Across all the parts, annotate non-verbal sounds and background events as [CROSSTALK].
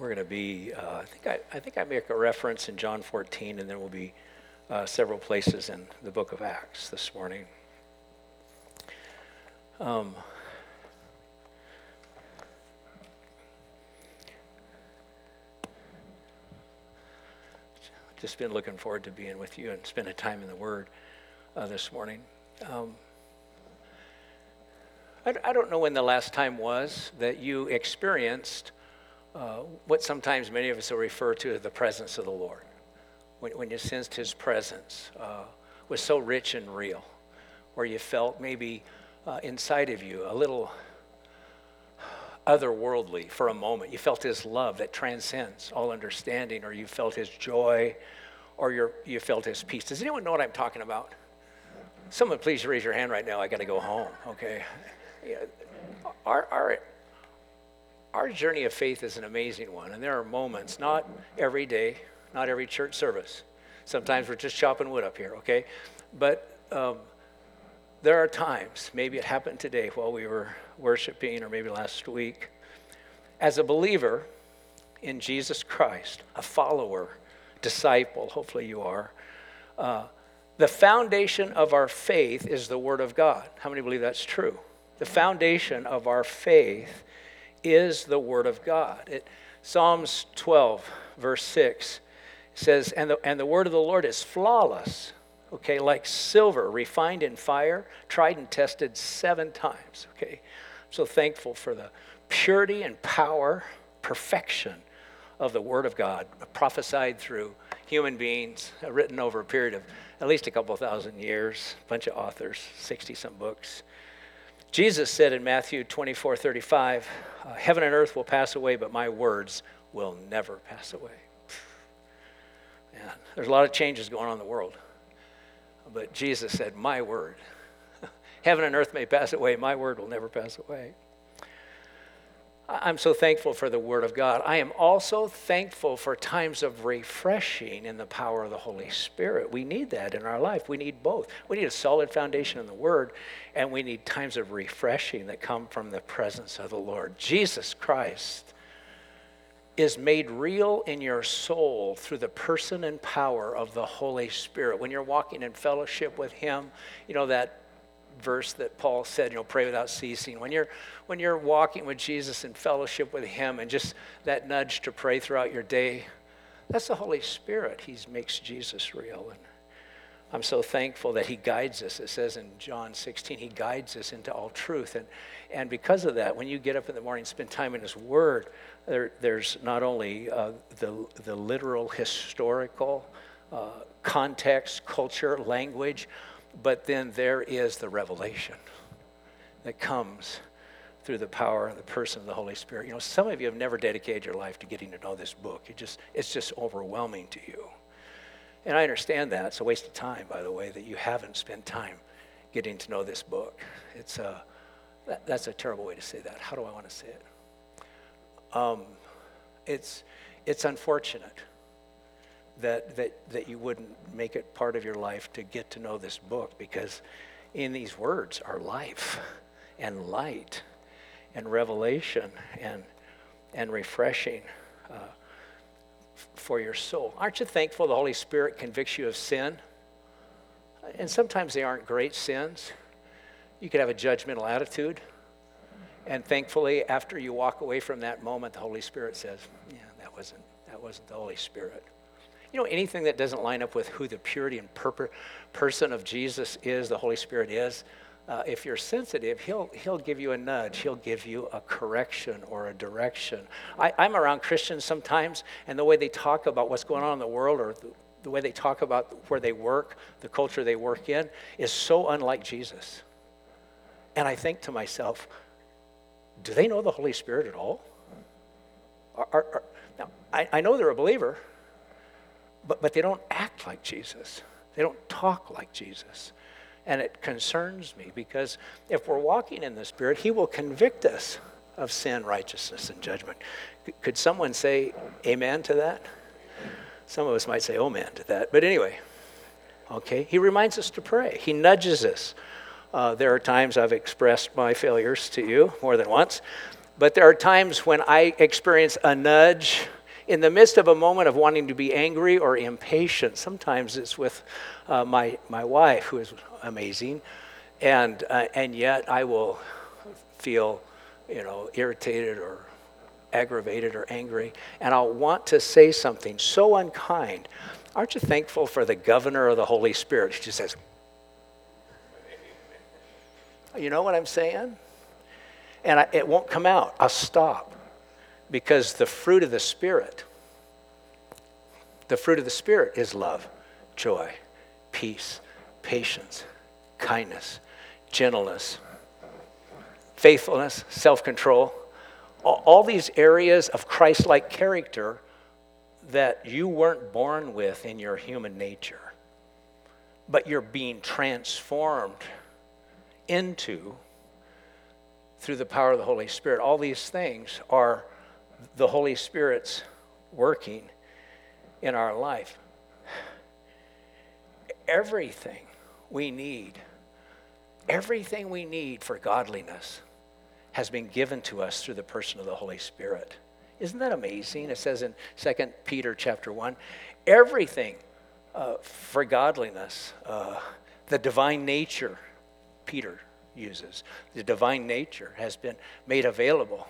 we're going to be, uh, I, think I, I think I make a reference in John 14, and there will be uh, several places in the book of Acts this morning. Um, I've just been looking forward to being with you and spending time in the Word uh, this morning. Um, I, I, don't know when the last time was that you experienced uh, what sometimes many of us will refer to as the presence of the Lord. When, when you sensed His presence uh, was so rich and real, or you felt maybe uh, inside of you a little otherworldly for a moment. You felt his love that transcends all understanding, or you felt his joy, or you you felt his peace. Does anyone know what I'm talking about? Someone please raise your hand right now. I got to go home, okay? Yeah, our, our, our journey of faith is an amazing one, and there are moments, not every day, not every church service. Sometimes we're just chopping wood up here, okay? But um, there are times, maybe it happened today while we were worshiping, or maybe last week, as a believer in Jesus Christ, a follower, disciple, hopefully you are, uh, the foundation of our faith is the Word of God. How many believe that's true? The foundation of our faith is the Word of God. It, Psalms 12, verse 6 says, and the, and the Word of the Lord is flawless okay, like silver refined in fire, tried and tested seven times, okay? I'm so thankful for the purity and power, perfection of the Word of God, prophesied through human beings, written over a period of at least a couple thousand years, a bunch of authors, 60 some books. Jesus said in Matthew 24 35, uh, Heaven and earth will pass away, but my words will never pass away. Man, there's a lot of changes going on in the world. But Jesus said, My word. [LAUGHS] Heaven and earth may pass away, my word will never pass away. I'm so thankful for the Word of God. I am also thankful for times of refreshing in the power of the Holy Spirit. We need that in our life. We need both. We need a solid foundation in the Word, and we need times of refreshing that come from the presence of the Lord. Jesus Christ is made real in your soul through the person and power of the Holy Spirit. When you're walking in fellowship with Him, you know that verse that Paul said, you know, pray without ceasing. When you're when you're walking with Jesus in fellowship with Him and just that nudge to pray throughout your day, that's the Holy Spirit. He makes Jesus real. And I'm so thankful that He guides us. It says in John 16, He guides us into all truth. And, and because of that, when you get up in the morning, and spend time in His Word, there, there's not only uh, the, the literal historical uh, context, culture, language, but then there is the revelation that comes through the power and the person of the Holy Spirit. You know, some of you have never dedicated your life to getting to know this book. It just, it's just overwhelming to you. And I understand that. It's a waste of time, by the way, that you haven't spent time getting to know this book. It's a, that, that's a terrible way to say that. How do I want to say it? Um, it's, it's unfortunate that, that, that you wouldn't make it part of your life to get to know this book because in these words are life and light and revelation and, and refreshing uh, for your soul. Aren't you thankful the Holy Spirit convicts you of sin? And sometimes they aren't great sins. You could have a judgmental attitude. And thankfully, after you walk away from that moment, the Holy Spirit says, Yeah, that wasn't, that wasn't the Holy Spirit. You know, anything that doesn't line up with who the purity and purpose, person of Jesus is, the Holy Spirit is, uh, if you're sensitive, he'll, he'll give you a nudge. He'll give you a correction or a direction. I, I'm around Christians sometimes, and the way they talk about what's going on in the world or the, the way they talk about where they work, the culture they work in, is so unlike Jesus. And I think to myself, do they know the Holy Spirit at all? Are, are, are, now, I, I know they're a believer, but, but they don't act like Jesus. They don't talk like Jesus. And it concerns me because if we're walking in the Spirit, He will convict us of sin, righteousness, and judgment. Could someone say amen to that? Some of us might say amen to that. But anyway, okay, He reminds us to pray, He nudges us. Uh, there are times I've expressed my failures to you more than once, But there are times when I experience a nudge in the midst of a moment of wanting to be angry or impatient. Sometimes it's with uh, my, my wife, who is amazing, and, uh, and yet I will feel, you know, irritated or aggravated or angry, and I'll want to say something so unkind. Aren't you thankful for the governor of the Holy Spirit? He just says, You know what I'm saying? And I, it won't come out. I'll stop because the fruit of the Spirit, the fruit of the Spirit is love, joy, peace, patience, kindness, gentleness, faithfulness, self control. All these areas of Christ like character that you weren't born with in your human nature, but you're being transformed into through the power of the Holy Spirit. All these things are the Holy Spirit's working in our life. Everything we need, everything we need for godliness has been given to us through the person of the Holy Spirit. Isn't that amazing? It says in 2 Peter chapter 1, everything uh, for godliness, uh, the divine nature, Peter uses. The divine nature has been made available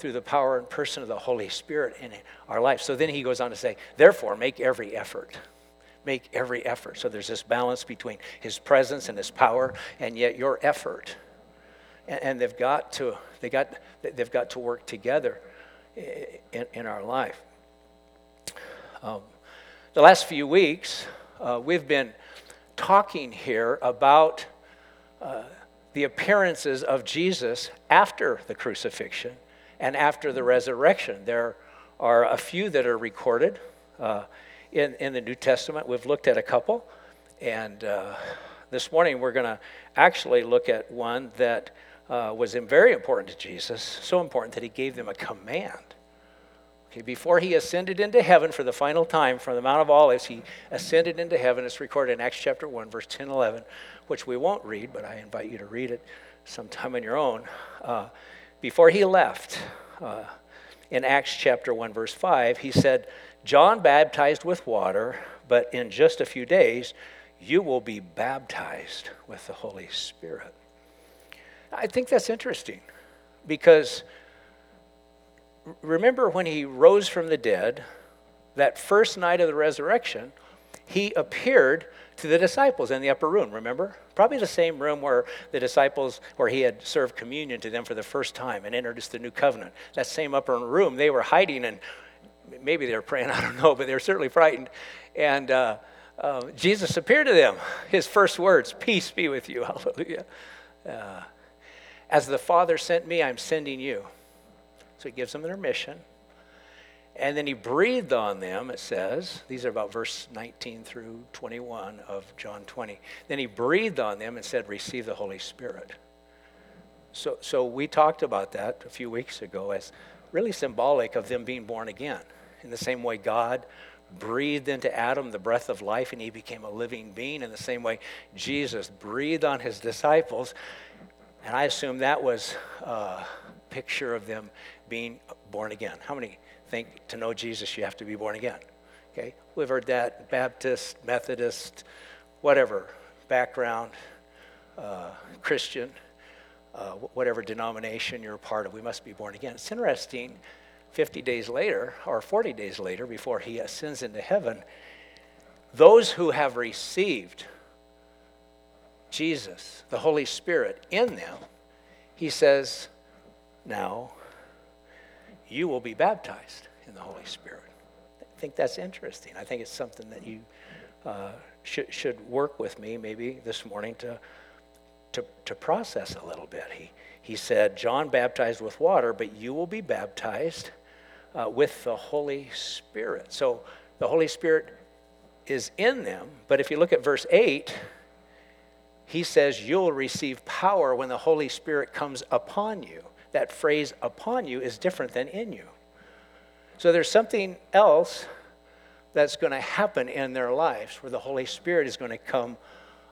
through the power and person of the Holy Spirit in our life. So then he goes on to say, therefore, make every effort. Make every effort. So there's this balance between his presence and his power, and yet your effort. And, and they've got to they got they've got to work together in, in our life. Um, the last few weeks, uh, we've been talking here about uh, the appearances of Jesus after the crucifixion and after the resurrection. There are a few that are recorded uh, in, in the New Testament. We've looked at a couple, and uh, this morning we're going to actually look at one that uh, was very important to Jesus, so important that he gave them a command. Okay, before he ascended into heaven for the final time from the Mount of Olives, he ascended into heaven. It's recorded in Acts chapter 1, verse 10 11 which we won't read, but I invite you to read it sometime on your own. Uh, before he left, uh, in Acts chapter 1, verse 5, he said, John baptized with water, but in just a few days, you will be baptized with the Holy Spirit. I think that's interesting because remember when he rose from the dead, that first night of the resurrection, he appeared to the disciples in the upper room, remember? Probably the same room where the disciples, where he had served communion to them for the first time and introduced the new covenant. That same upper room, they were hiding and maybe they were praying, [LAUGHS] I don't know, but they were certainly frightened. And uh, uh, Jesus appeared to them. His first words, Peace be with you. [LAUGHS] Hallelujah. Uh, As the Father sent me, I'm sending you. So he gives them their mission. And then he breathed on them, it says. These are about verse 19 through 21 of John 20. Then he breathed on them and said, Receive the Holy Spirit. So, so we talked about that a few weeks ago as really symbolic of them being born again. In the same way, God breathed into Adam the breath of life and he became a living being. In the same way, Jesus breathed on his disciples. And I assume that was a picture of them being born again. How many? Think to know Jesus, you have to be born again. Okay? We've heard that Baptist, Methodist, whatever background, uh, Christian, uh, whatever denomination you're a part of, we must be born again. It's interesting, 50 days later, or 40 days later, before he ascends into heaven, those who have received Jesus, the Holy Spirit, in them, he says, now you will be baptized in the Holy Spirit. I think that's interesting. I think it's something that you uh, should, should work with me maybe this morning to, to, to process a little bit. He, he said, John baptized with water, but you will be baptized uh, with the Holy Spirit. So the Holy Spirit is in them, but if you look at verse 8, he says, You'll receive power when the Holy Spirit comes upon you that phrase upon you is different than in you. So there's something else that's going to happen in their lives where the Holy Spirit is going to come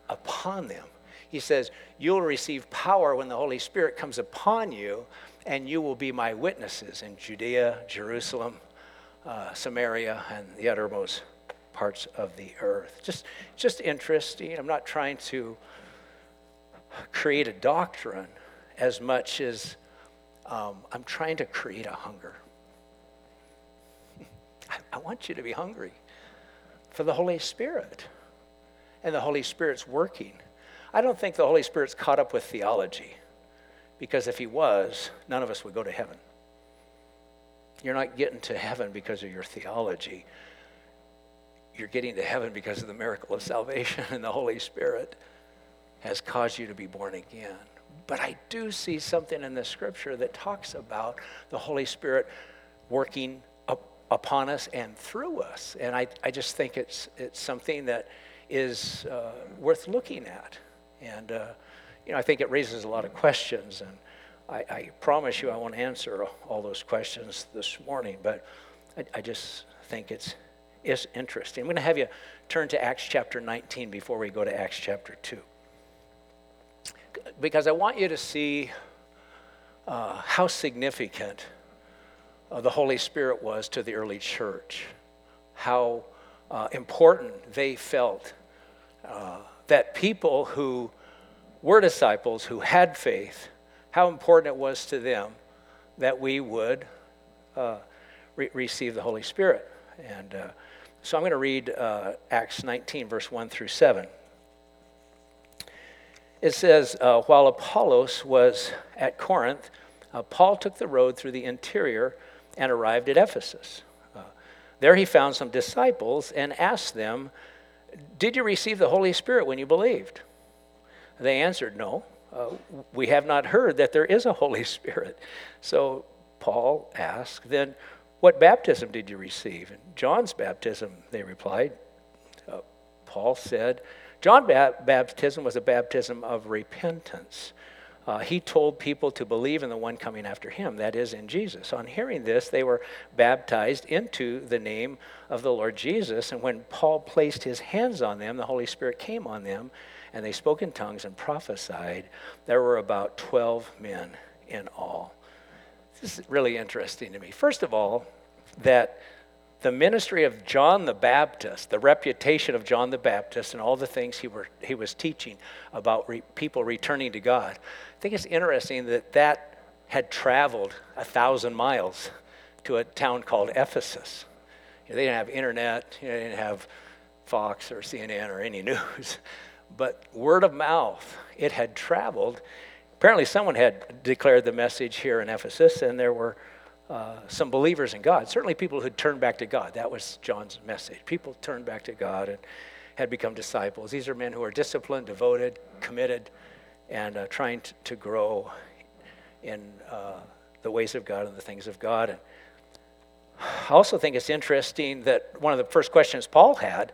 upon them. He says, You'll receive power when the Holy Spirit comes upon you, and you will be my witnesses in Judea, Jerusalem, uh, Samaria, and the uttermost parts of the earth. Just, just interesting. I'm not trying to create a doctrine as much as um, I'm trying to create a hunger. [LAUGHS] I, I want you to be hungry for the Holy Spirit. And the Holy Spirit's working. I don't think the Holy Spirit's caught up with theology, because if he was, none of us would go to heaven. You're not getting to heaven because of your theology. You're getting to heaven because of the miracle of salvation, [LAUGHS] and the Holy Spirit has caused you to be born again. But I do see something in the scripture that talks about the Holy Spirit working up upon us and through us. And I, I just think it's, it's something that is uh, worth looking at. And, uh, you know, I think it raises a lot of questions. And I, I, promise you I won't answer all those questions this morning, but I, I just think it's, it's interesting. I'm going to have you turn to Acts chapter 19 before we go to Acts chapter 2 because I want you to see uh, how significant uh, the Holy Spirit was to the early church, how uh, important they felt uh, that people who were disciples, who had faith, how important it was to them that we would uh, re- receive the Holy Spirit. And uh, so I'm going to read Acts 19, verse 1 through 7 it says, uh, while Apollos was at Corinth, uh, Paul took the road through the interior and arrived at Ephesus. Uh, there he found some disciples and asked them, Did you receive the Holy Spirit when you believed? They answered, No, uh, we have not heard that there is a Holy [LAUGHS] Spirit. So Paul asked, Then what baptism did you receive? And John's baptism, they replied. Uh, Paul said, John's baptism was a baptism of repentance. Uh, he told people to believe in the one coming after him, that is, in Jesus. On hearing this, they were baptized into the name of the Lord Jesus. And when Paul placed his hands on them, the Holy Spirit came on them, and they spoke in tongues and prophesied. There were about 12 men in all. This is really interesting to me. First of all, that the ministry of John the Baptist, the reputation of John the Baptist, and all the things he, were, he was teaching about re, people returning to God. I think it's interesting that that had traveled a thousand miles to a town called Ephesus. You know, they didn't have internet, you know, they didn't have Fox or CNN or any [LAUGHS] news, but word of mouth, it had traveled. Apparently, someone had declared the message here in Ephesus, and there were uh, some believers in God. Certainly, people who'd turned back to God. That was John's message. People turned back to God and had become disciples. These are men who are disciplined, devoted, committed, and uh, trying to, to, grow in uh, the ways of God and the things of God. And I also think it's interesting that one of the first questions Paul had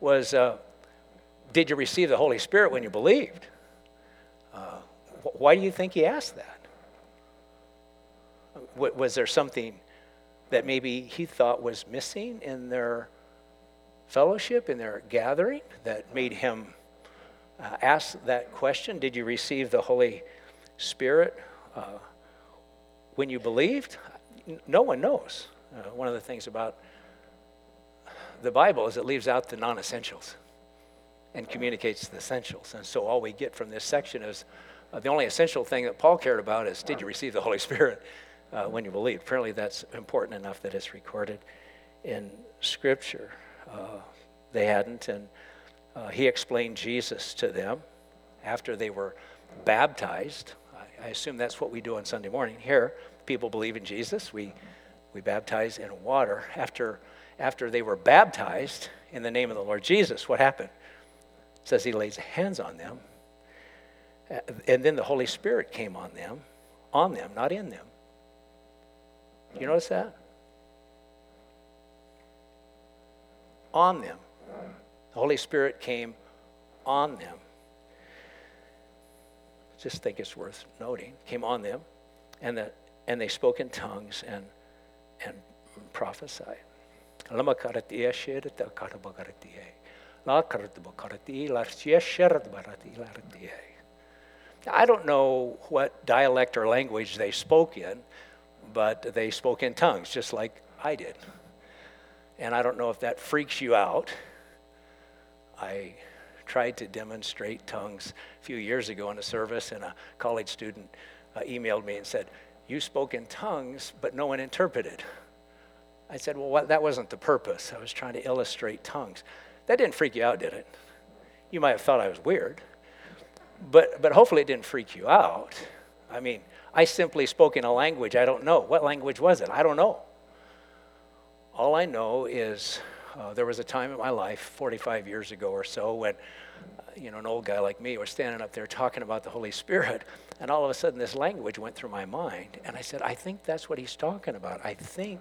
was uh, Did you receive the Holy Spirit when you believed? Uh, why do you think he asked that? Was there something that maybe he thought was missing in their fellowship, in their gathering, that made him uh, ask that question? Did you receive the Holy Spirit uh, when you believed? No one knows. Uh, one of the things about the Bible is it leaves out the non essentials and communicates the essentials. And so all we get from this section is uh, the only essential thing that Paul cared about is did you receive the Holy Spirit? Uh, when you believe. Apparently, that's important enough that it's recorded in Scripture. Uh, they hadn't, and uh, he explained Jesus to them after they were baptized. I, I, assume that's what we do on Sunday morning. Here, people believe in Jesus. We, we baptize in water. After, after they were baptized in the name of the Lord Jesus, what happened? It says he lays hands on them. Uh, and then the Holy Spirit came on them, on them, not in them. You notice that? On them. The Holy Spirit came on them. Just think it's worth noting. Came on them, and, the, and they spoke in tongues and, and prophesied. I don't know what dialect or language they spoke in, but they spoke in tongues, just like I did. And I don't know if that freaks you out. I tried to demonstrate tongues a few years ago in a service, and a college student uh, emailed me and said, You spoke in tongues, but no one interpreted. I said, Well, what, that wasn't the purpose. I was trying to illustrate tongues. That didn't freak you out, did it? You might have thought I was weird, but, but hopefully it didn't freak you out. I mean, I simply spoke in a language I don't know. What language was it? I don't know. All I know is uh, there was a time in my life, 45 years ago or so, when uh, you know an old guy like me was standing up there talking about the Holy Spirit, and all of a sudden this language went through my mind, and I said, I think that's what he's talking about. I think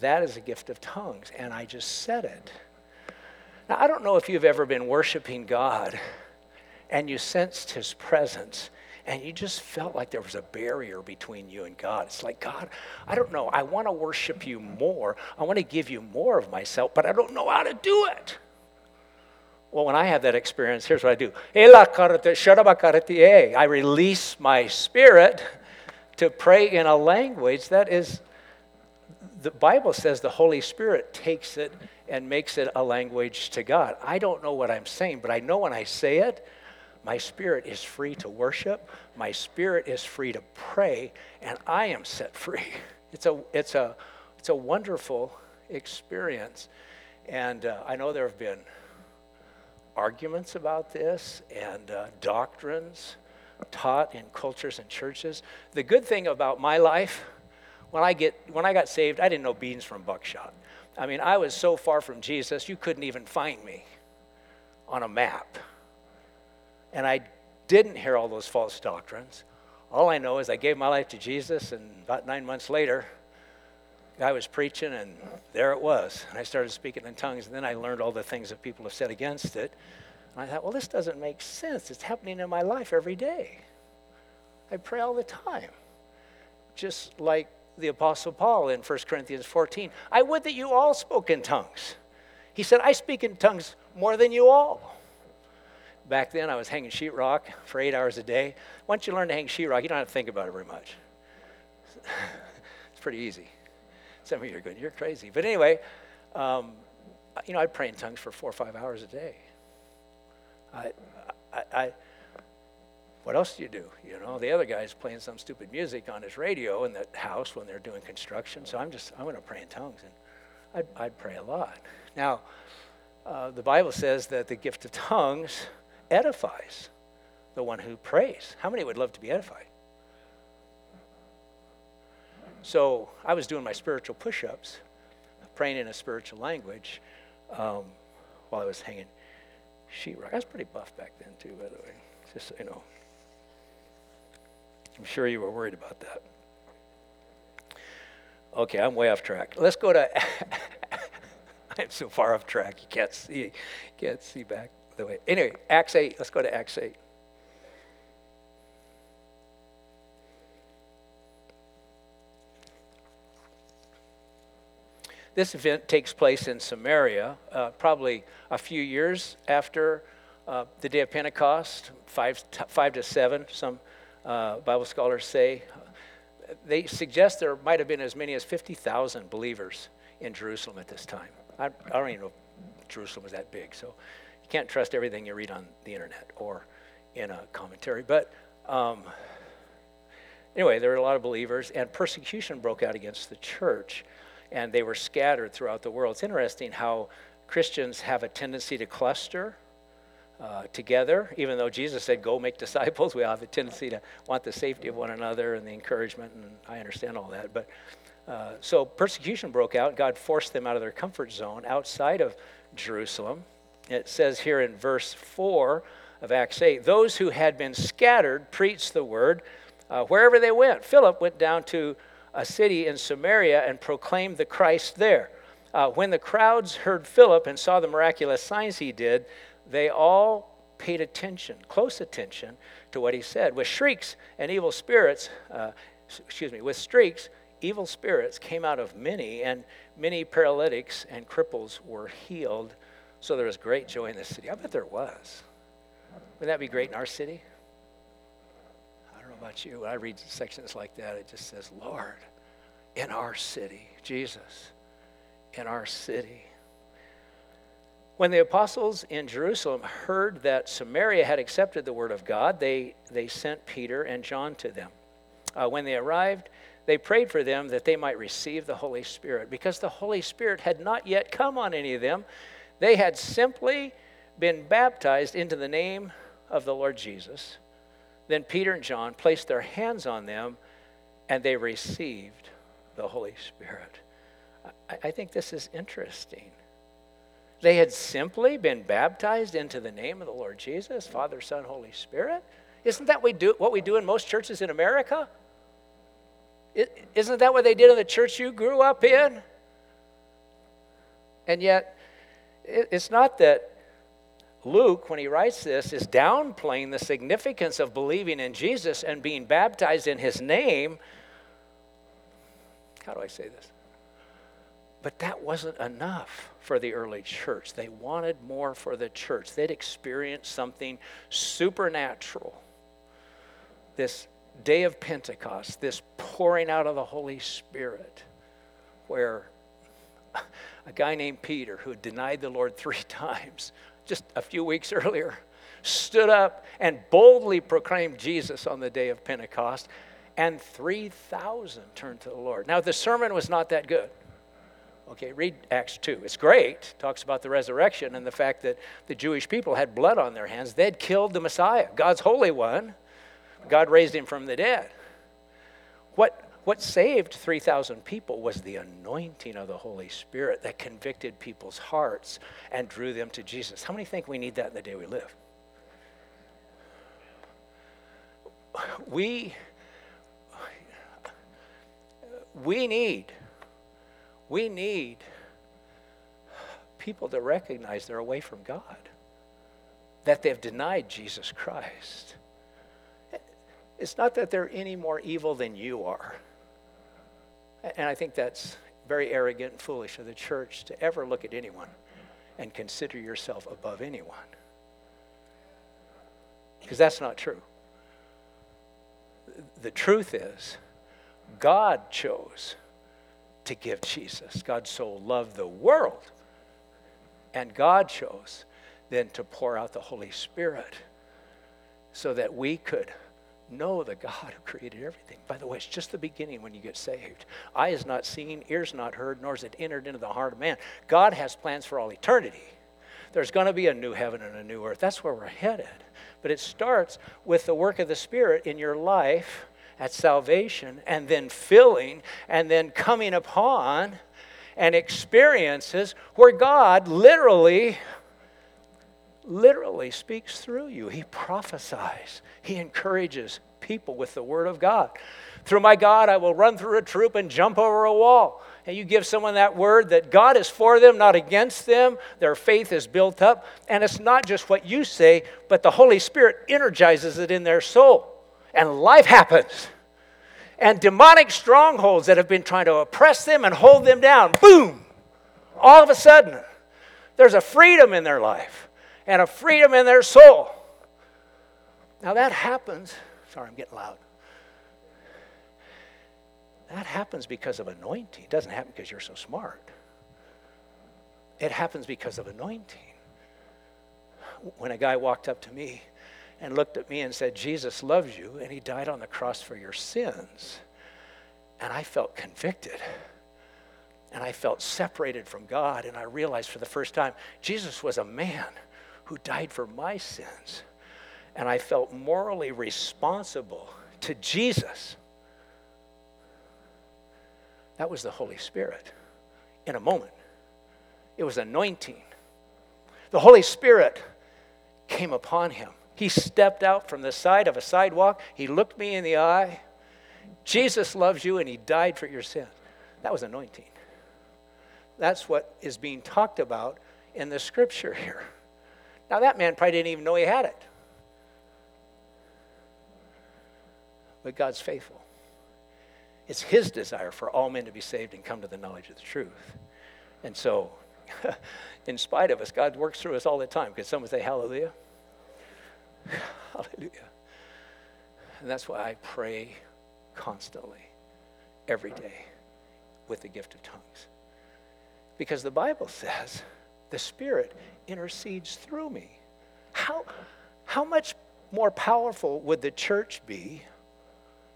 that is a gift of tongues, and I just said it. Now I don't know if you've ever been worshiping God, and you sensed His presence and you just felt like there was a barrier between you and God. It's like, God, I don't know. I want to worship you more. I want to give you more of myself, but I don't know how to do it. Well, when I have that experience, here's what I do eh. I release my spirit to pray in a language that is, the Bible says the Holy Spirit takes it and makes it a language to God. I don't know what I'm saying, but I know when I say it, my spirit is free to worship. My spirit is free to pray, and I am set free. [LAUGHS] It's a, it's a, it's a wonderful experience. And uh, I know there have been arguments about this and uh, doctrines taught in cultures and churches. The good thing about my life, when I, get, when I got saved, I didn't know beans from buckshot. I mean, I was so far from Jesus, you couldn't even find me on a map. And I didn't hear all those false doctrines. All I know is I gave my life to Jesus, and about nine months later, I was preaching, and there it was. And I started speaking in tongues, and then I learned all the things that people have said against it. And I thought, well, this doesn't make sense. It's happening in my life every day. I pray all the time. Just like the Apostle Paul in 1 Corinthians 14. I would that you all spoke in tongues. He said, I speak in tongues more than you all back then I was hanging sheetrock for eight hours a day. Once you learn to hang sheetrock, you don't have to think about it very much. [LAUGHS] it's pretty easy. Some of you are going, you're crazy. But anyway, um, you know, I'd pray in tongues for four or five hours a day. I, I, I, what else do you do? You know, the other guy's playing some stupid music on his radio in the house when they're doing construction. So I'm just, I'm going to pray in tongues. And I'd, I'd pray a lot. Now, uh, the Bible says that the gift of tongues edifies the one who prays. How many would love to be edified? So I was doing my spiritual push ups, praying in a spiritual language um, while I was hanging sheetrock. I was pretty buff back then, too, by the way, just you know. I'm sure you were worried about that. Okay, I'm way off track. Let's go to. [LAUGHS] I'm so far off track, you can't see, can't see back the way. Anyway, Acts 8. Let's go to Acts 8. This event takes place in Samaria, uh, probably a few years after uh, the day of Pentecost, five, t- five to seven, some uh, Bible scholars say. They suggest there might have been as many as 50,000 believers in Jerusalem at this time. I, I don't even know if Jerusalem was that big, so you can't trust everything you read on the internet or in a commentary. But um, anyway, there were a lot of believers, and persecution broke out against the church, and they were scattered throughout the world. It's interesting how Christians have a tendency to cluster. Uh, together, even though Jesus said, Go make disciples, we all have a tendency to want the safety of one another and the encouragement, and I understand all that. But uh, so persecution broke out. God forced them out of their comfort zone outside of Jerusalem. It says here in verse 4 of Acts 8 those who had been scattered preached the word uh, wherever they went. Philip went down to a city in Samaria and proclaimed the Christ there. Uh, when the crowds heard Philip and saw the miraculous signs he did, they all paid attention, close attention to what he said. With shrieks and evil spirits, uh, excuse me, with shrieks, evil spirits came out of many, and many paralytics and cripples were healed. So there was great joy in the city. I bet there was. Wouldn't that be great in our city? I don't know about you. When I read sections like that, it just says, Lord, in our city, Jesus, in our city. When the apostles in Jerusalem heard that Samaria had accepted the word of God, they, they sent Peter and John to them. Uh, when they arrived, they prayed for them that they might receive the Holy Spirit. Because the Holy Spirit had not yet come on any of them, they had simply been baptized into the name of the Lord Jesus. Then Peter and John placed their hands on them and they received the Holy Spirit. I, I think this is interesting. They had simply been baptized into the name of the Lord Jesus, Father, Son, Holy Spirit. Isn't that we do, what we do in most churches in America? Isn't that what they did in the church you grew up in? And yet, it's not that Luke, when he writes this, is downplaying the significance of believing in Jesus and being baptized in his name. How do I say this? But that wasn't enough for the early church. They wanted more for the church. They'd experienced something supernatural. This day of Pentecost, this pouring out of the Holy Spirit, where [LAUGHS] a guy named Peter, who had denied the Lord three [LAUGHS] times just a few weeks earlier, stood up and boldly proclaimed Jesus on the day of Pentecost, and 3,000 turned to the Lord. Now, the sermon was not that good. Okay, read Acts 2. It's great. Talks about the resurrection and the fact that the Jewish people had blood on their hands. They'd killed the Messiah, God's Holy One. God raised him from the dead. What what saved 3,000 people was the anointing of the Holy Spirit that convicted people's hearts and drew them to Jesus. How many think we need that in the day we live? We, we need, we need people to recognize they're away from God, that they've denied Jesus Christ. It's not that they're any more evil than you are. And I think that's very arrogant and foolish of the church to ever look at anyone and consider yourself above anyone. Because that's not true. The truth is, God chose to give Jesus. God so loved the world. And God chose then to pour out the Holy Spirit so that we could know the God who created everything. By the way, it's just the beginning when you get saved. Eye is not seen, ears not heard, nor is it entered into the heart of man. God has plans for all eternity. There's going to be a new heaven and a new earth. That's where we're headed. But it starts with the work of the Spirit in your life at salvation, and then filling, and then coming upon and experiences where God literally literally speaks through you. He prophesies, He encourages people with the Word of God. Through my God, I will run through a troop and jump over a wall. And you give someone that word that God is for them, not against them. Their faith is built up. And it's not just what you say, but the Holy Spirit energizes it in their soul. And life happens. And demonic strongholds that have been trying to oppress them and hold them down, boom, all of a sudden, there's a freedom in their life and a freedom in their soul. Now that happens, sorry, I'm getting loud. That happens because of anointing. It doesn't happen because you're so smart. It happens because of anointing. When a guy walked up to me and looked at me and said, Jesus loves you, and he died on the cross for your sins. And I felt convicted. And I felt separated from God. And I realized for the first time, Jesus was a man who died for my sins. And I felt morally responsible to Jesus. That was the Holy Spirit in a moment. It was anointing. The Holy Spirit came upon him. He stepped out from the side of a sidewalk. He looked me in the eye. Jesus loves you and he died for your sin. That was anointing. That's what is being talked about in the scripture here. Now, that man probably didn't even know he had it. But God's faithful. It's his desire for all men to be saved and come to the knowledge of the truth. And so, [LAUGHS] in spite of us, God works through us all the time. Could someone say hallelujah? [SIGHS] hallelujah. And that's why I pray constantly, every day, with the gift of tongues. Because the Bible says the Spirit intercedes through me. How, how much more powerful would the church be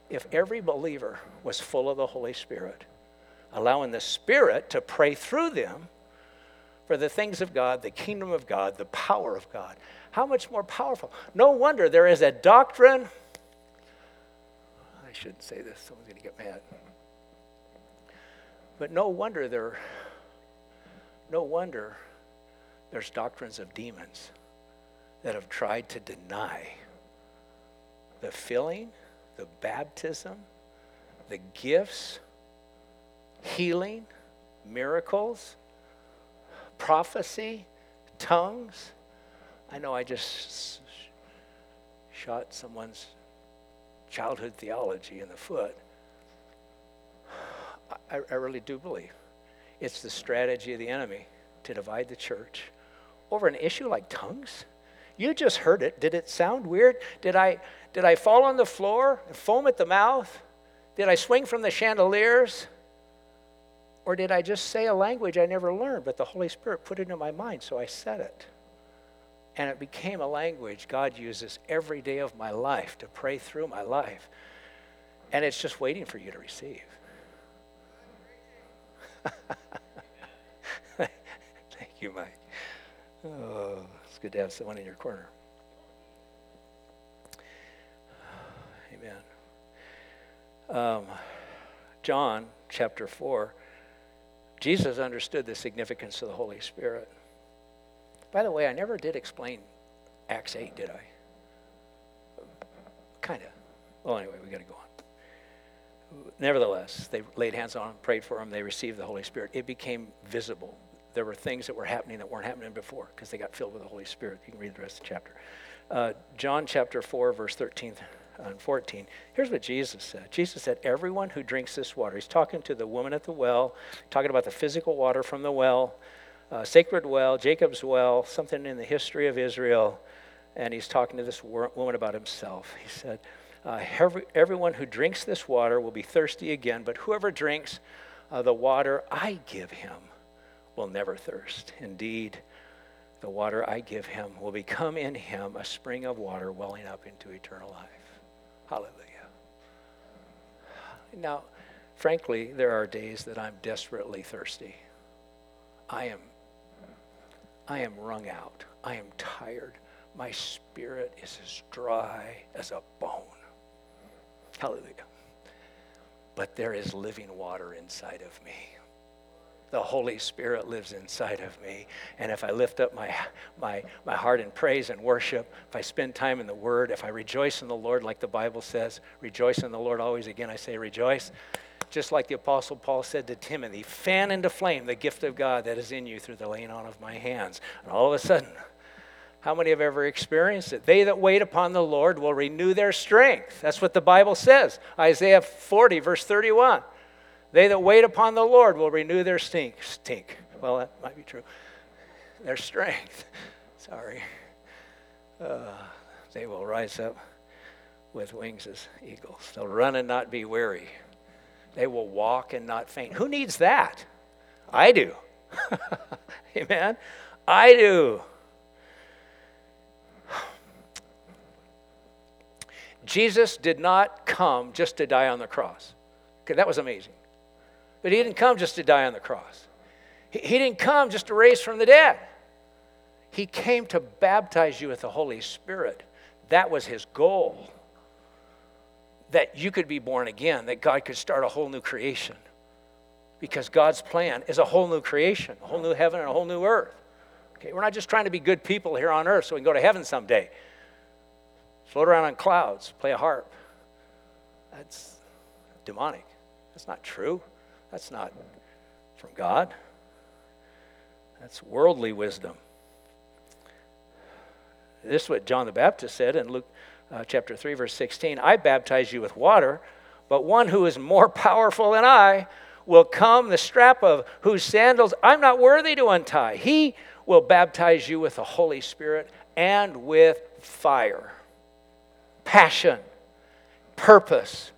if every believer was full of the Holy Spirit, allowing the Spirit to pray through them for the things of God, the kingdom of God, the power of God? How much more powerful? No wonder there is a doctrine. I shouldn't say this, someone's going to get mad. But no wonder there, no wonder there's doctrines of demons that have tried to deny the filling, the baptism, the gifts, healing, miracles, prophecy, tongues. I know I just shot someone's childhood theology in the foot. I, I really do believe it's the strategy of the enemy to divide the church over an issue like tongues. You just heard it. Did it sound weird? Did I, did I fall on the floor and foam at the mouth? Did I swing from the chandeliers? Or did I just say a language I never learned, but the Holy Spirit put it in my mind, so I said it? And it became a language God uses every day of my life to pray through my life. And it's just waiting for you to receive. [LAUGHS] Thank you, Mike. Oh, it's good to have someone in your corner. Amen. Um, John chapter 4, Jesus understood the significance of the Holy Spirit. By the way, I never did explain Acts 8, did I? Kind of. Well, anyway, we got to go on. Nevertheless, they laid hands on him, prayed for him, they received the Holy Spirit. It became visible. There were things that were happening that weren't happening before because they got filled with the Holy Spirit. You can read the rest of the chapter. Uh, John chapter 4, verse 13 and 14. Here's what Jesus said Jesus said, Everyone who drinks this water, he's talking to the woman at the well, talking about the physical water from the well uh, sacred well, Jacob's well, something in the history of Israel. And he's talking to this woman about himself. He said, uh, every, Everyone who drinks this water will be thirsty again, but whoever drinks uh, the water I give him will never thirst. Indeed, the water I give him will become in him a spring of water welling up into eternal life. Hallelujah. Now, frankly, there are days that I'm desperately thirsty. I am I am wrung out. I am tired. My spirit is as dry as a bone. Hallelujah. But there is living water inside of me. The Holy Spirit lives inside of me. And if I lift up my, my, my heart in praise and worship, if I spend time in the Word, if I rejoice in the Lord, like the Bible says, rejoice in the Lord always. Again, I say rejoice just like the Apostle Paul said to Timothy, fan into flame the gift of God that is in you through the laying on of my hands. And all of a sudden, how many have ever experienced it? They that wait upon the Lord will renew their strength. That's what the Bible says. Isaiah 40, verse 31. They that wait upon the Lord will renew their stink. Stink. Well, that might be true. Their strength. [LAUGHS] Sorry. Uh, they will rise up with wings as eagles. They'll run and not be weary. They will walk and not faint. Who needs that? I do. [LAUGHS] Amen. I do. Jesus did not come just to die on the cross. Okay, that was amazing. But he didn't come just to die on the cross. He, he didn't come just to raise from the dead. He came to baptize you with the Holy Spirit. That was his goal that you could be born again, that God could start a whole new creation. Because God's plan is a whole new creation, a whole new heaven and a whole new earth. Okay, we're not just trying to be good people here on earth so we can go to heaven someday. Float around on clouds, play a harp. That's demonic. That's not true. That's not from God. That's worldly wisdom. This is what John the Baptist said in Luke uh, chapter 3, verse 16 I baptize you with water, but one who is more [LAUGHS] powerful than I will come, the strap of whose sandals I'm not worthy to untie. He will baptize you with the Holy Spirit and with fire, passion, purpose,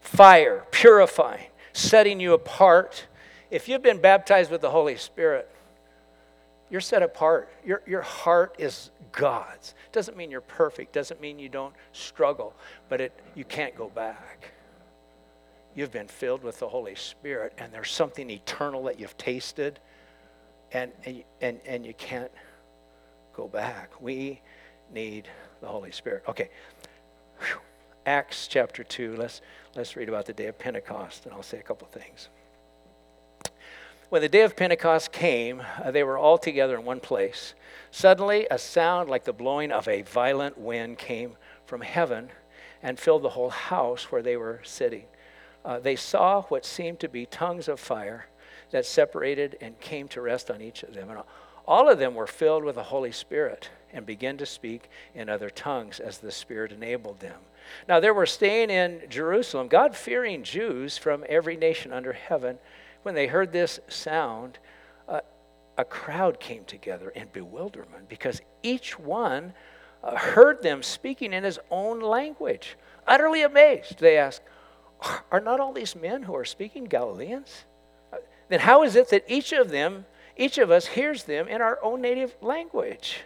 fire, purifying, setting you apart. If you've been baptized with the Holy Spirit, you're set apart. Your, your heart is God's. Doesn't mean you're perfect, doesn't mean you don't struggle, but it, you can't go back. You've been filled with the Holy Spirit, and there's something eternal that you've tasted, and, and, and, and you can't go back. We need the Holy Spirit. Okay. Whew. Acts chapter 2. Let's, let's read about the day of Pentecost, and I'll say a couple things. When the day of Pentecost came, uh, they were all together in one place. Suddenly, a sound like the blowing of a violent wind came from heaven and filled the whole house where they were sitting. Uh, they saw what seemed to be tongues of fire that separated and came to rest on each of them. And all of them were filled with the Holy Spirit and began to speak in other tongues as the Spirit enabled them. Now, there were staying in Jerusalem God fearing Jews from every nation under heaven. When they heard this sound, uh, a crowd came together in bewilderment because each one uh, heard them speaking in his own language. Utterly amazed, they asked, Are not all these men who are speaking Galileans? Uh, then how is it that each of them, each of us, hears them in our own native language?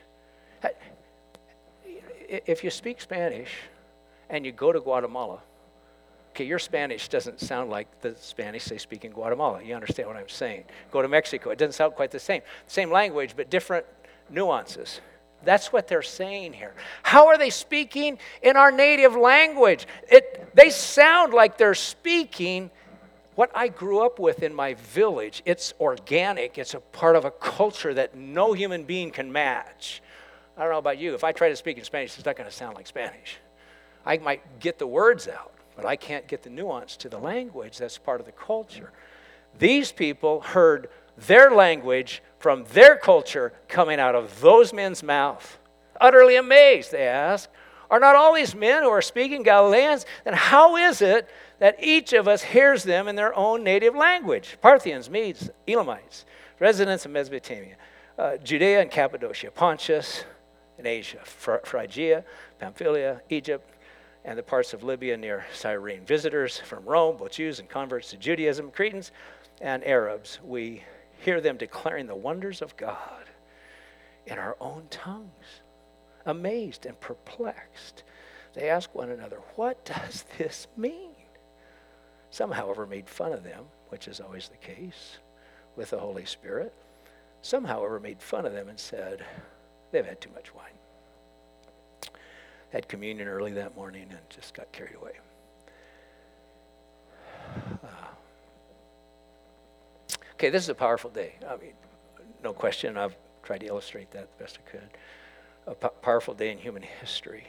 If you speak Spanish and you go to Guatemala, okay, your Spanish doesn't sound like the Spanish they speak in Guatemala. You understand what I'm saying? Go to Mexico, it doesn't sound quite the same. Same language, but different nuances. That's what they're saying here. How are they speaking in our native language? It, they sound like they're speaking what I grew up with in my village. It's organic, it's a part of a culture that no human being can match. I don't know about you. If I try to speak in Spanish, it's not going to sound like Spanish. I might get the words out, but I can't get the nuance to the language that's part of the culture. These people heard their language from their culture coming out of those men's mouth. Utterly amazed, they ask, Are not all these men who are speaking Galileans? Then how is it that each of us hears them in their own native language? Parthians, Medes, Elamites, residents of Mesopotamia, uh, Judea and Cappadocia, Pontus and Asia, Phrygia, Pamphylia, Egypt, and the parts of Libya near Cyrene. Visitors from Rome, both Jews and converts to Judaism, Cretans and Arabs, we hear them declaring the wonders of God in our own tongues. Amazed and perplexed, they ask one another, What does [LAUGHS] this mean? Some, however, made fun of them, which is always the case with the Holy Spirit. Some, however, made fun of them and said, They've had too much wine. Had communion early that morning and just got carried away. Uh, okay, this is a powerful day. I mean, no question. I've tried to illustrate that the best I could. A p- powerful day in human history.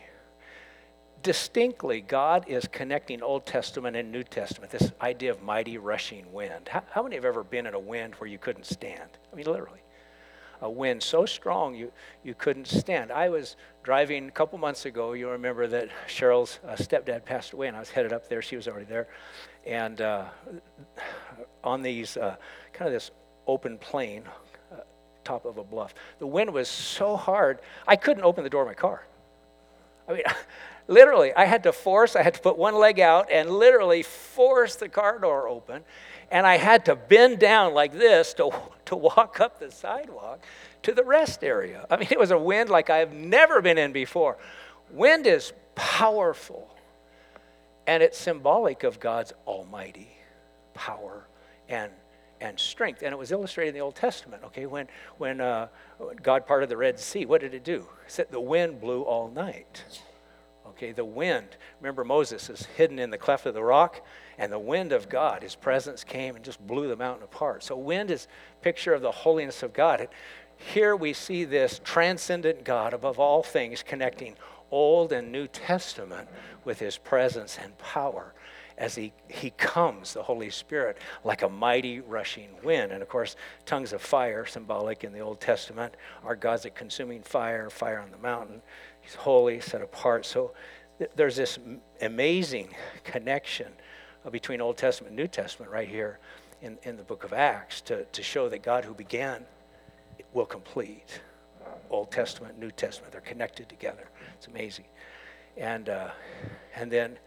Distinctly, God is connecting Old Testament and New Testament, this idea of mighty rushing wind. How, how many have ever been in a wind where you couldn't stand? I mean, literally a wind so strong you, you couldn't stand. I was driving a couple months ago. You remember that Cheryl's uh, stepdad passed away, and I was headed up there. She was already there. And uh, on these uh, kind of this open plain, uh, top of a bluff, the wind was so hard, I couldn't open the door of my car. I mean, [LAUGHS] literally, I had to force, I had to put one leg out and literally force the car door open and I had to bend down like this to, [LAUGHS] to walk up the sidewalk to the rest area. I mean, it was a wind like I've never been in before. Wind is powerful, and it's symbolic of God's almighty power and, and strength. And it was illustrated in the Old Testament, okay? When, when uh, God parted the Red Sea, what did it do? It said the wind blew all night. Okay, the wind. Remember, Moses is hidden in the cleft of the rock, and the wind of God, his presence came and just blew the mountain apart. So, wind is picture of the holiness of God. Here we see this transcendent God above all things connecting Old and New Testament with his presence and power as he, he comes, the Holy Spirit, like a mighty rushing wind. And of course, tongues of fire, symbolic in the Old Testament, are God's a consuming fire, fire on the mountain. He's holy, set apart. So th- there's this amazing connection between Old Testament and New Testament right here in, in the book of Acts to, to show that God who began will complete. Old Testament, New Testament, they're connected together. It's amazing. And, uh, and then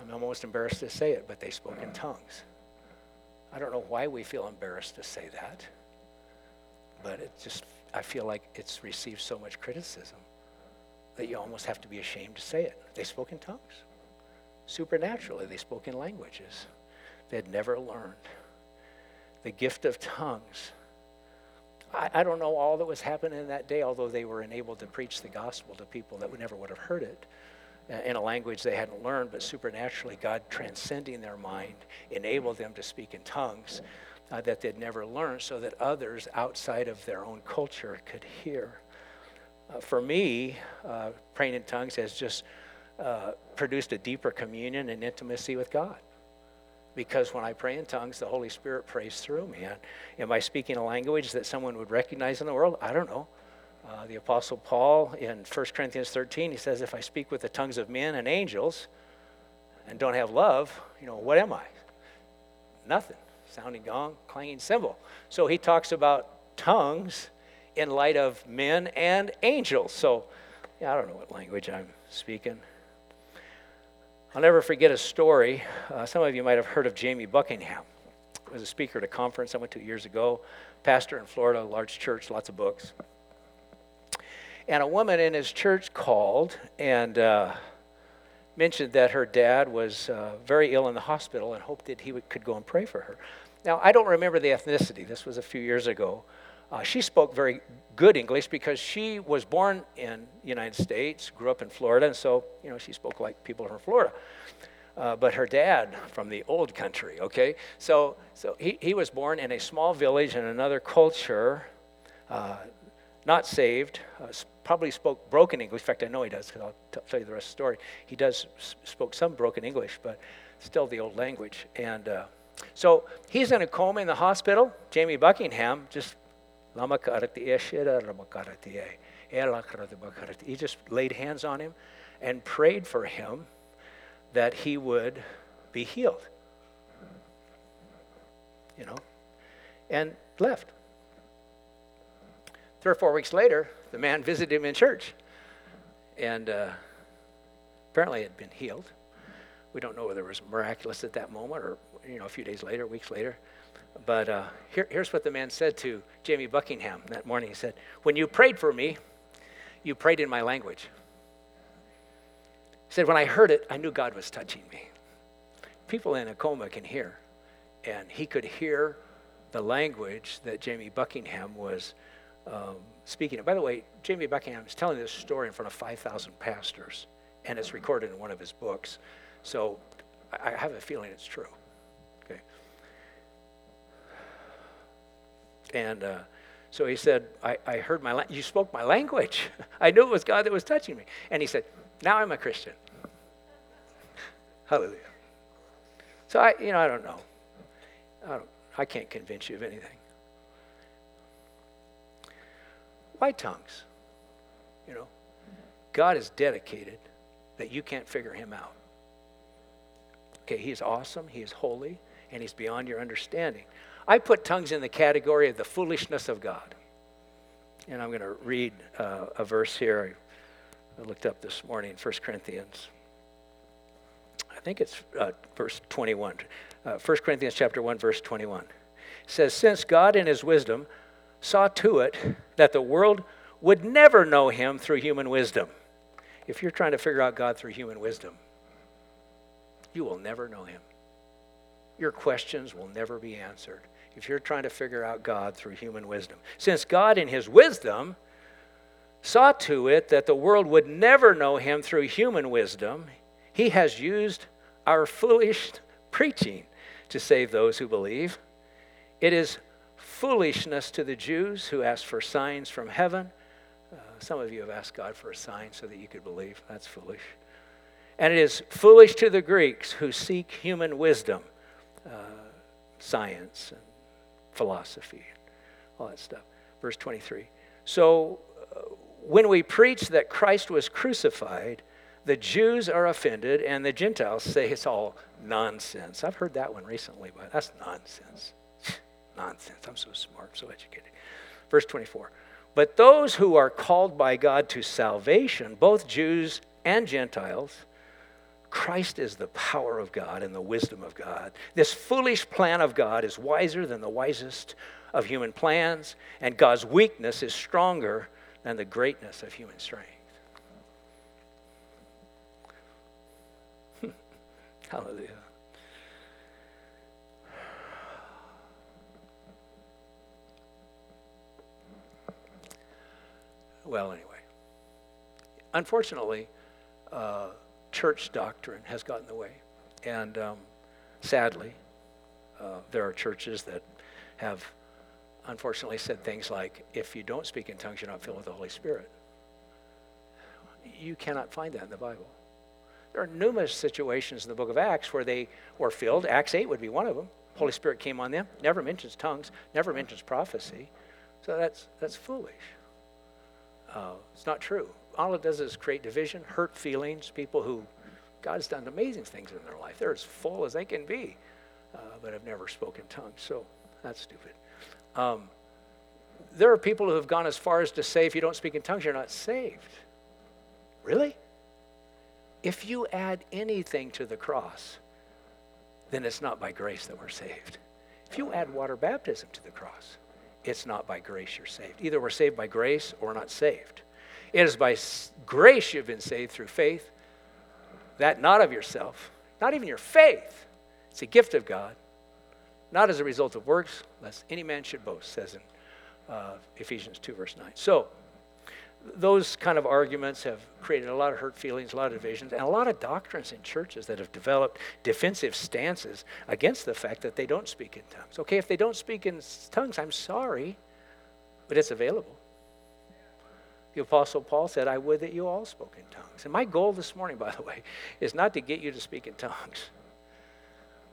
I'm almost embarrassed to say it, but they spoke in tongues. I don't know why we feel embarrassed to say that, but it just, I feel like it's received so much criticism that you almost have to be ashamed to say it. They spoke in tongues. Supernaturally, they spoke in languages they had never learned. The gift of tongues. I, I don't know all that was happening in that day, although they were enabled to preach the gospel to people that would never would have heard it in a language they hadn't learned, but supernaturally, God transcending their mind enabled them to speak in tongues uh, that they'd never learned so that others outside of their own culture could hear. Uh, for me, uh, praying in tongues has just uh, produced a deeper communion and intimacy with God. Because when I pray in tongues, the Holy Spirit prays through me. Am I speaking a language that someone would recognize in the world? I don't know. Uh, the Apostle Paul in 1 Corinthians 13, he says, If I speak with the tongues of men and angels and don't have love, you know, what am I? Nothing. Sounding gong, clanging cymbal. So he talks about tongues in light of men and angels. So, yeah, I don't know what language I'm speaking. I'll never forget a story. Uh, some of you might have heard of Jamie Buckingham. He was a speaker at a conference I went to years ago. Pastor in Florida, large church, lots of books. And a woman in his church called and uh, mentioned that her dad was uh, very ill in the hospital and hoped that he would, could go and pray for her. Now, I don't remember the ethnicity. This was a few years ago. Uh, she spoke very good English because she was born in the United States, grew up in Florida, and so, you know, she spoke like people from Florida. Uh, but her dad from the old country, okay? So, so he, he was born in a small village in another culture, uh, not saved, uh, probably spoke broken English. In fact, I know he does because I'll t- tell you the rest of the story. He does spoke some broken English, but still the old language. And uh, so he's in a coma in the hospital. Jamie Buckingham just he just laid hands on him and prayed for him that he would be healed. You know, and left. Three or four weeks later, the man visited him in church and uh, apparently had been healed. We don't know whether it was miraculous at that moment or, you know, a few days later, weeks later. But uh, here, here's what the man said to Jamie Buckingham that morning. He said, When you prayed for me, you prayed in my language. He said, When I heard it, I knew God was touching me. People in a coma can hear. And he could hear the language that Jamie Buckingham was um, speaking. And by the way, Jamie Buckingham is telling this story in front of 5,000 pastors, and it's recorded in one of his books. So I have a feeling it's true. And uh, so he said, I, I heard my, la- you spoke my language. [LAUGHS] I knew it was God that was touching me. And he said, now I'm a Christian. Hallelujah. So I, you know, I don't know. I, don't, I can't convince you of anything. Why tongues? You know, God is dedicated that you can't figure him out. Okay, he's awesome, he is holy, and he's beyond your understanding. I put tongues in the category of the foolishness of God. And I'm going to read uh, a verse here I looked up this morning, 1 Corinthians. I think it's uh, verse 21. Uh, 1 Corinthians chapter 1, verse 21. It says, Since God in his wisdom saw to it that the world would never know him through human wisdom. If you're trying to figure out God through human wisdom, you will never know him. Your questions will never be answered if you're trying to figure out God through human wisdom. Since God, in his wisdom, saw to it that the world would never know him through human wisdom, he has used our foolish [LAUGHS] preaching to save those who believe. It is foolishness to the Jews who ask for signs from heaven. Uh, some of you have asked God for a sign so that you could believe. That's foolish. And it is foolish to the Greeks who seek human wisdom, uh, science, and philosophy, all that stuff. Verse 23. So uh, when we preach that Christ was crucified, the Jews are offended and the Gentiles say it's all nonsense. I've heard that one recently, but that's nonsense [LAUGHS] nonsense. I'm so smart, so educated. Verse 24. But those who are called by God to salvation, both Jews and Gentiles, Christ is the power of God and the wisdom of God. This foolish plan of God is wiser than the wisest of human plans, and God's weakness is stronger than the greatness of human strength. [LAUGHS] Hallelujah. Well, anyway, unfortunately, uh, church doctrine has gotten in the way. And um, sadly, uh, there are churches that have unfortunately said things like, if you don't speak in tongues, you're not filled with the Holy Spirit. You cannot find that in the Bible. There are numerous situations in the book of Acts where they were filled. Acts 8 would be one of them. Holy Spirit came on them. Never mentions tongues, never mentions prophecy. So that's, that's foolish. Uh, it's not true. All it does is create division, hurt feelings, people who God's done amazing things in their life. They're as full as they can be, uh, but have never spoken tongues. So that's stupid. Um, there are people who have gone as far as to say if you don't speak in tongues, you're not saved. Really? If you add anything to the cross, then it's not by grace that we're saved. If you add water baptism to the cross, it's not by grace you're saved. Either we're saved by grace or we're not saved. It is by grace you've been saved through faith, that not of yourself, not even your faith. It's a gift of God, not as a result of works, lest any man should boast, says in uh, Ephesians 2, verse 9. So, those kind of arguments have created a lot of hurt feelings, a lot of divisions, and a lot of doctrines in churches that have developed defensive stances against the fact that they don't speak in tongues. Okay, if they don't speak in tongues, I'm sorry, but it's available. The Apostle Paul said, I would that you all spoke in tongues. And my goal this morning, [LAUGHS] by the way, is not to get you to speak in tongues.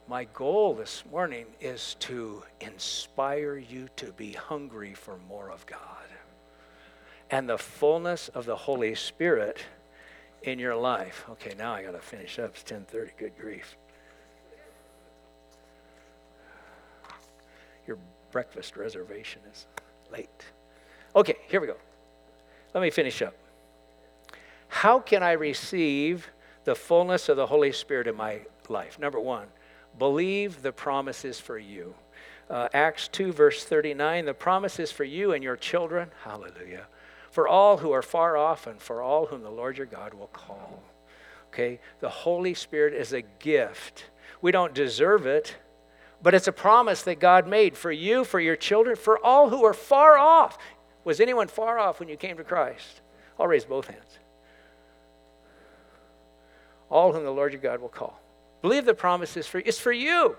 My goal this morning is to inspire you to be hungry for more of God and the fullness of the Holy Spirit in your life. Okay, now I got to finish up. It's 10:30. Good grief. Your breakfast reservation is late. Okay, here we go. Let me finish up. How can I receive the fullness of the Holy Spirit in my life? Number one, believe the promises for you. Uh, Acts 2, verse 39 the promises for you and your children. Hallelujah for all who are far off and for all whom the Lord your God will call. Okay? The Holy Spirit is a gift. We don't deserve it, but it's a promise that God made for you, for your children, for all who are far off. Was anyone far off when you came to Christ? I'll raise both hands. All whom the Lord your God will call. Believe the promise is for you. It's for you.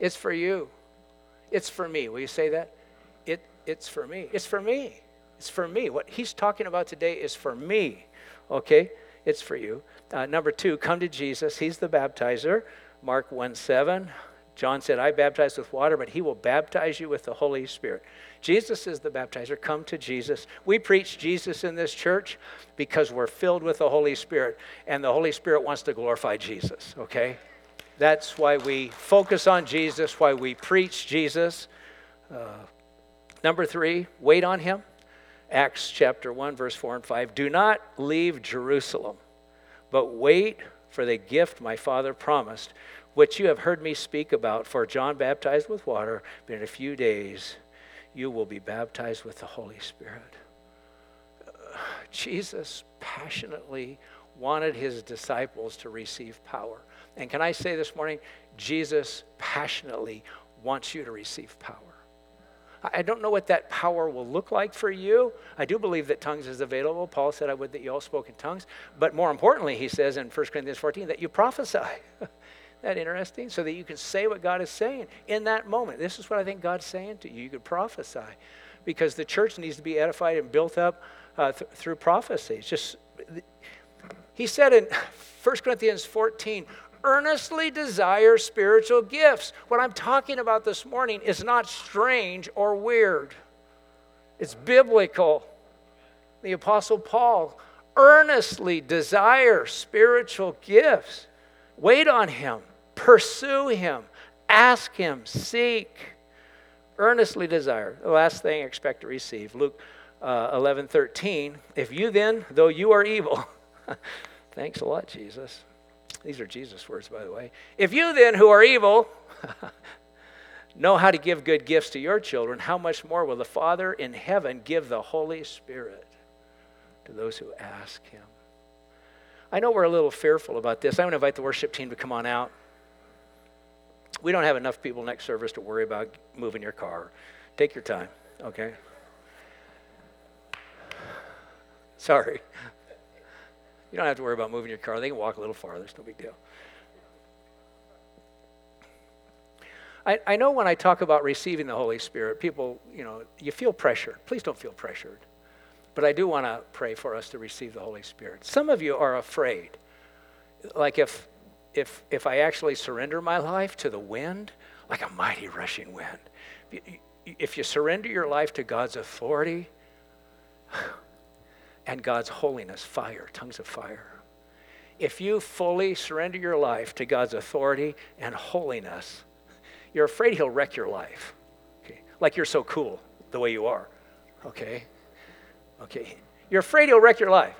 It's for you. It's for me. Will you say that? It, it's for me. It's for me. It's for me. What he's talking about today is for me. Okay? It's for you. Uh, number two, come to Jesus. He's the baptizer. Mark 1 7. John said, I baptize with water, but he will baptize you with the Holy Spirit. Jesus is the baptizer. Come to Jesus. We preach Jesus in this church because we're filled with the Holy Spirit, and the Holy Spirit wants to glorify Jesus, okay? That's why we focus on Jesus, why we preach Jesus. Uh, number three, wait on him. Acts chapter 1, verse 4 and 5 Do not leave Jerusalem, but wait for the gift my Father promised, which you have heard me speak about. For John baptized with water, but in a few days you will be baptized with the Holy Spirit. [SIGHS] Jesus passionately wanted his disciples to receive power. And can I say this morning, Jesus passionately wants you to receive power. I don't know what that power will look like for you. I do believe that tongues is available. Paul said, I would that you all spoke in tongues. But more importantly, he says in 1 Corinthians 14 that you prophesy. [LAUGHS] that interesting? So that you can say what God is saying in that moment. This is what I think God's saying to you. You could prophesy because the church needs to be edified and built up uh, th- through prophecy. It's just, he said in [LAUGHS] 1 Corinthians 14, earnestly desire spiritual gifts. What I'm talking about this morning is not strange or weird, it's biblical. The Apostle Paul earnestly desire spiritual gifts. Wait on him, pursue him, ask him, seek. Earnestly desire. The last thing expect to receive. Luke uh, 11 13. If you then, though you are evil, [LAUGHS] thanks a lot, Jesus These are Jesus' words, by the way. If you then, who are evil, [LAUGHS] know how to give good gifts to your children, how much more will the Father in heaven give the Holy Spirit to those who ask him? I know we're a little fearful about this. I'm going to invite the worship team to come on out. We don't have enough people next service to worry about moving your car. Take your time, okay? Sorry. You don't have to worry about moving your car. They can walk a little farther. It's no big deal. I, I know when I talk about receiving the Holy Spirit, people, you know, you feel pressured. Please don't feel pressured. But I do want to pray for us to receive the Holy Spirit. Some of you are afraid. Like if, if, if I actually surrender my life to the wind, like a mighty rushing wind, if you surrender your life to God's authority [SIGHS] and God's holiness, fire, tongues of fire, if you fully surrender your life to God's authority and holiness, you're afraid He'll wreck your life. Okay? Like you're so cool the way you are. Okay? Okay. You're afraid He'll wreck your life.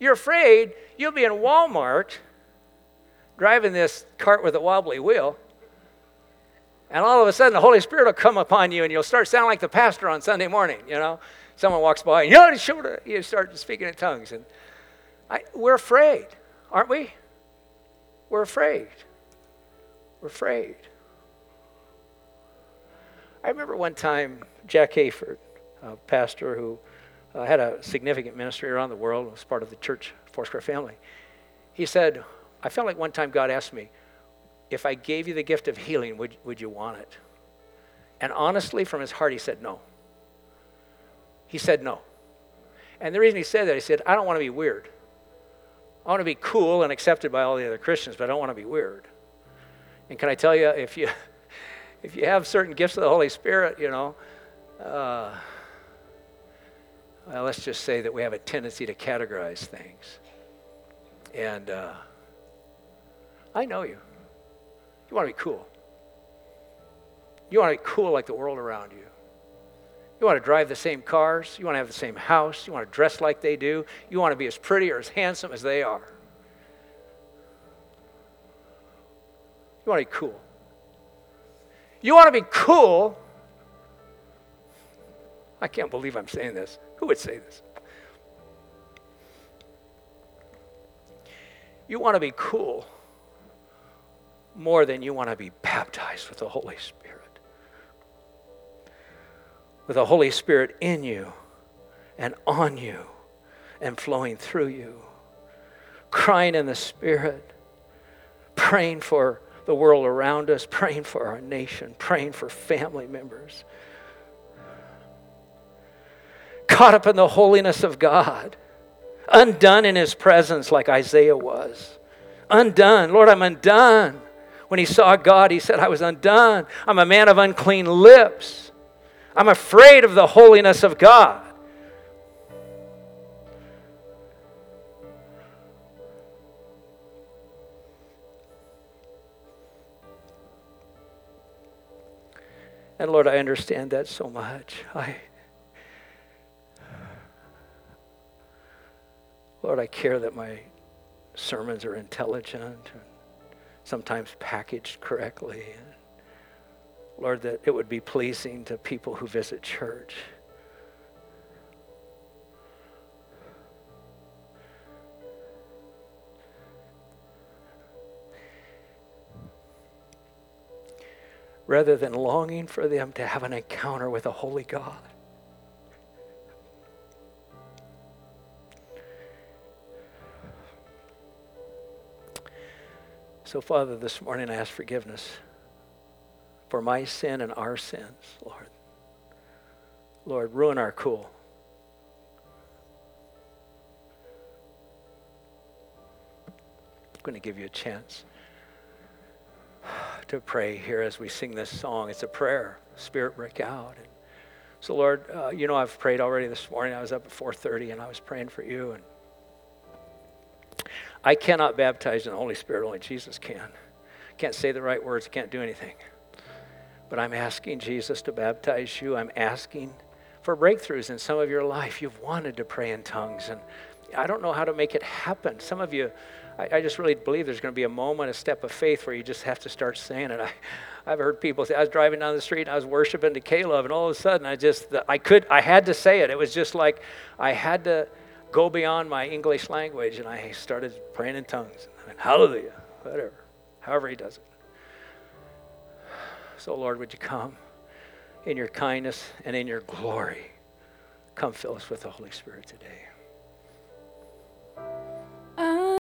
You're afraid you'll be in Walmart driving this cart with a wobbly wheel, and all of a sudden the Holy Spirit will come upon you and you'll start sounding like the pastor on Sunday morning, you know? Someone walks by and you start speaking in tongues. And I, we're afraid, aren't we? We're afraid. We're afraid. I remember one time Jack Hayford, a pastor who uh, had a significant ministry around the world, was part of the church Foursquare family. He said, I felt like one time God asked me, if I gave you the gift of healing, would, would you want it? And honestly, from his heart, he said no. He said no. And the reason he said that, he said, I don't want to be weird. I want to be cool and accepted by all the other Christians, but I don't want to be weird. And can I tell you, if you, [LAUGHS] if you have certain gifts of the Holy Spirit, you know, uh, well, let's just say that we have a tendency to categorize things. And uh, I know you. You want to be cool. You want to be cool like the world around you. You want to drive the same cars. You want to have the same house. You want to dress like they do. You want to be as pretty or as handsome as they are. You want to be cool. You want to be cool. I can't believe I'm saying this. Who would say this? You want to be cool more than you want to be baptized with the Holy Spirit. With the Holy Spirit in you and on you and flowing through you. Crying in the Spirit, praying for the world around us, praying for our nation, praying for family members. Caught up in the holiness of God, undone in His presence like Isaiah was. Undone. Lord, I'm undone. When he saw God, he said, I was undone. I'm a man of unclean lips. I'm afraid of the holiness of God. And Lord, I understand that so much. I Lord, I care that my sermons are intelligent and sometimes packaged correctly. Lord, that it would be pleasing to people who visit church. rather than longing for them to have an encounter with a holy God. So, Father, this morning I ask forgiveness for my sin and our sins, Lord. Lord, ruin our cool. I'm going to give you a chance to pray here as we sing this song. It's a prayer. Spirit break out. And so, Lord, uh, you know I've prayed already this morning. I was up at 4:30 and I was praying for you. And I cannot baptize in the Holy Spirit. Only Jesus can. I can't say the right words. I can't do anything. But I'm asking Jesus to baptize you. I'm asking for breakthroughs in some of your life. You've wanted to pray in tongues, and I don't know how to make it happen. Some of you, I, I just really believe there's going to be a moment, a step of faith where you just have to start saying it. [LAUGHS] I, I've heard people say, I was driving down the street and I was worshiping to Caleb, and all of a sudden I just, I could, I had to say it. It was just like I had to go beyond my English language, and I started praying in tongues. I hallelujah, whatever, however he does it. So, Lord, would you come in your kindness and in your glory? Come fill us with the Holy Spirit today.